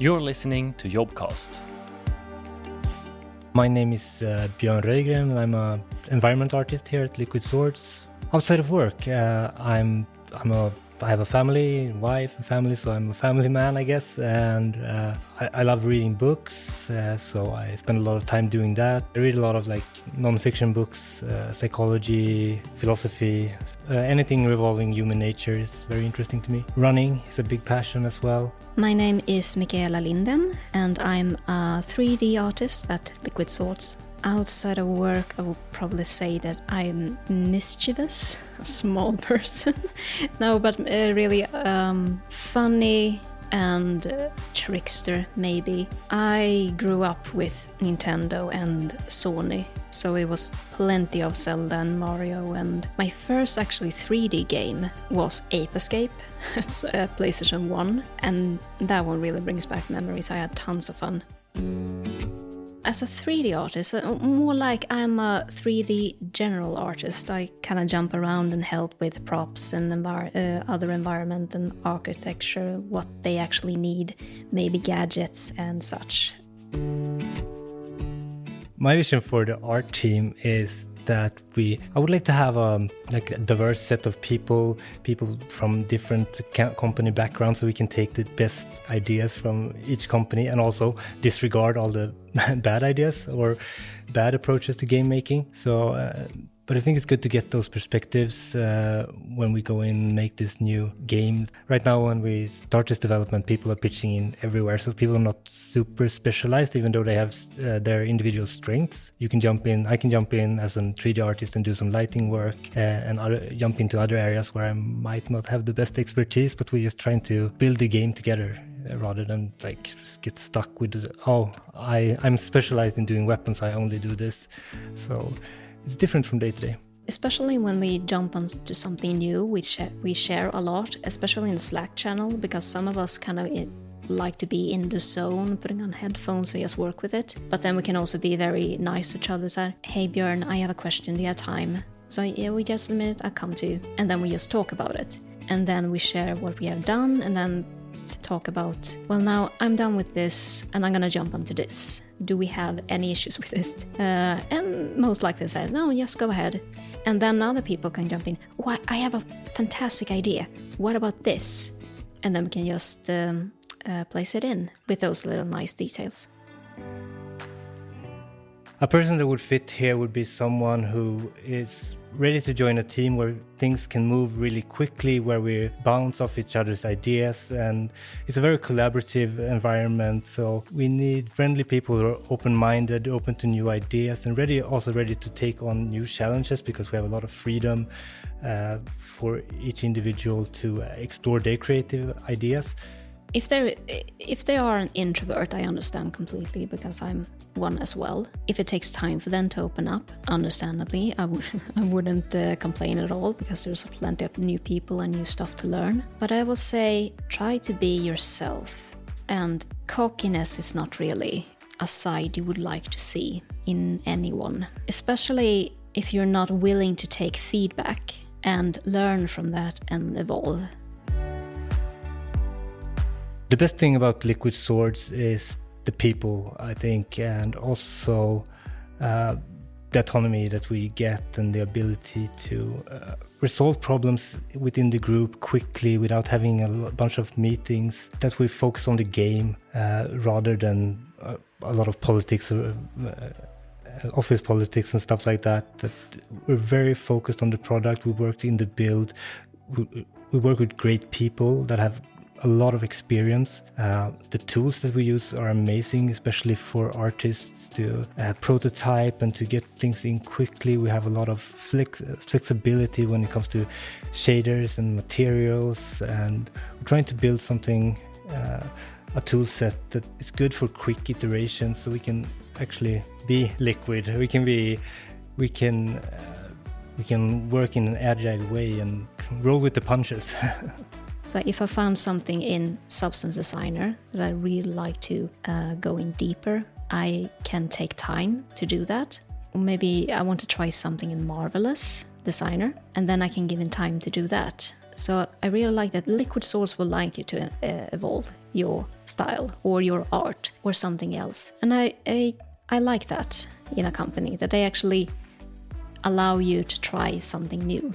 You're listening to Jobcast. My name is uh, Björn Röjgren. I'm an environment artist here at Liquid Swords. Outside of work, uh, I'm I'm a I have a family, wife, and family, so I'm a family man, I guess. And uh, I, I, love reading books, uh, so I spend a lot of time doing that. I read a lot of like non-fiction books, uh, psychology, philosophy, uh, anything revolving human nature is very interesting to me. Running is a big passion as well. My name is Michaela Linden, and I'm a 3D artist at Liquid Swords outside of work, I would probably say that I'm mischievous, a small person. no, but uh, really um, funny and uh, trickster, maybe. I grew up with Nintendo and Sony, so it was plenty of Zelda and Mario. And my first actually 3D game was Ape Escape. it's a PlayStation 1, and that one really brings back memories. I had tons of fun as a 3D artist, uh, more like I'm a 3D general artist. I kind of jump around and help with props and envir- uh, other environment and architecture, what they actually need, maybe gadgets and such. My vision for the art team is that we I would like to have a um, like a diverse set of people, people from different company backgrounds, so we can take the best ideas from each company and also disregard all the bad ideas or bad approaches to game making. So. Uh, but I think it's good to get those perspectives uh, when we go in and make this new game. Right now, when we start this development, people are pitching in everywhere. So people are not super specialized, even though they have uh, their individual strengths. You can jump in, I can jump in as a 3D artist and do some lighting work uh, and other, jump into other areas where I might not have the best expertise, but we're just trying to build the game together uh, rather than like just get stuck with oh I I'm specialized in doing weapons I only do this so it's different from day to day. Especially when we jump onto something new, we, we share a lot, especially in the Slack channel, because some of us kind of eh, like to be in the zone, putting on headphones, so just work with it. But then we can also be very nice to each other. So, hey Björn, I have a question. Do you have time? So yeah, we just a minute. I come to you, and then we just talk about it, and then we share what we have done, and then talk about. Well, now I'm done with this, and I'm gonna jump onto this do we have any issues with this? Uh, and most likely say, no, just go ahead. And then other people can jump in, oh, I have a fantastic idea. What about this? And then we can just um, uh, place it in with those little nice details. A person that would fit here would be someone who is ready to join a team where things can move really quickly, where we bounce off each other's ideas, and it's a very collaborative environment. So we need friendly people who are open-minded, open to new ideas, and ready also ready to take on new challenges because we have a lot of freedom uh, for each individual to explore their creative ideas if they if they are an introvert, I understand completely because I'm one as well. If it takes time for them to open up, understandably, I would I wouldn't uh, complain at all because there's plenty of new people and new stuff to learn. But I will say, try to be yourself, and cockiness is not really a side you would like to see in anyone, especially if you're not willing to take feedback and learn from that and evolve. The best thing about Liquid Swords is the people, I think, and also uh, the autonomy that we get and the ability to uh, resolve problems within the group quickly without having a bunch of meetings. That we focus on the game uh, rather than uh, a lot of politics. Uh, uh, office politics and stuff like that. That we're very focused on the product. We worked in the build. We, we work with great people that have a lot of experience. Uh, the tools that we use are amazing, especially for artists to uh, prototype and to get things in quickly. We have a lot of flex- flexibility when it comes to shaders and materials, and we're trying to build something, uh, a tool set that is good for quick iterations, so we can actually be liquid. We can be, we can. Uh, we can work in an agile way and roll with the punches. So if I found something in Substance Designer that I really like to uh, go in deeper, I can take time to do that. Maybe I want to try something in Marvelous Designer, and then I can give in time to do that. So I really like that Liquid Swords will like you to uh, evolve your style or your art or something else. And I, I, I like that in a company that they actually allow you to try something new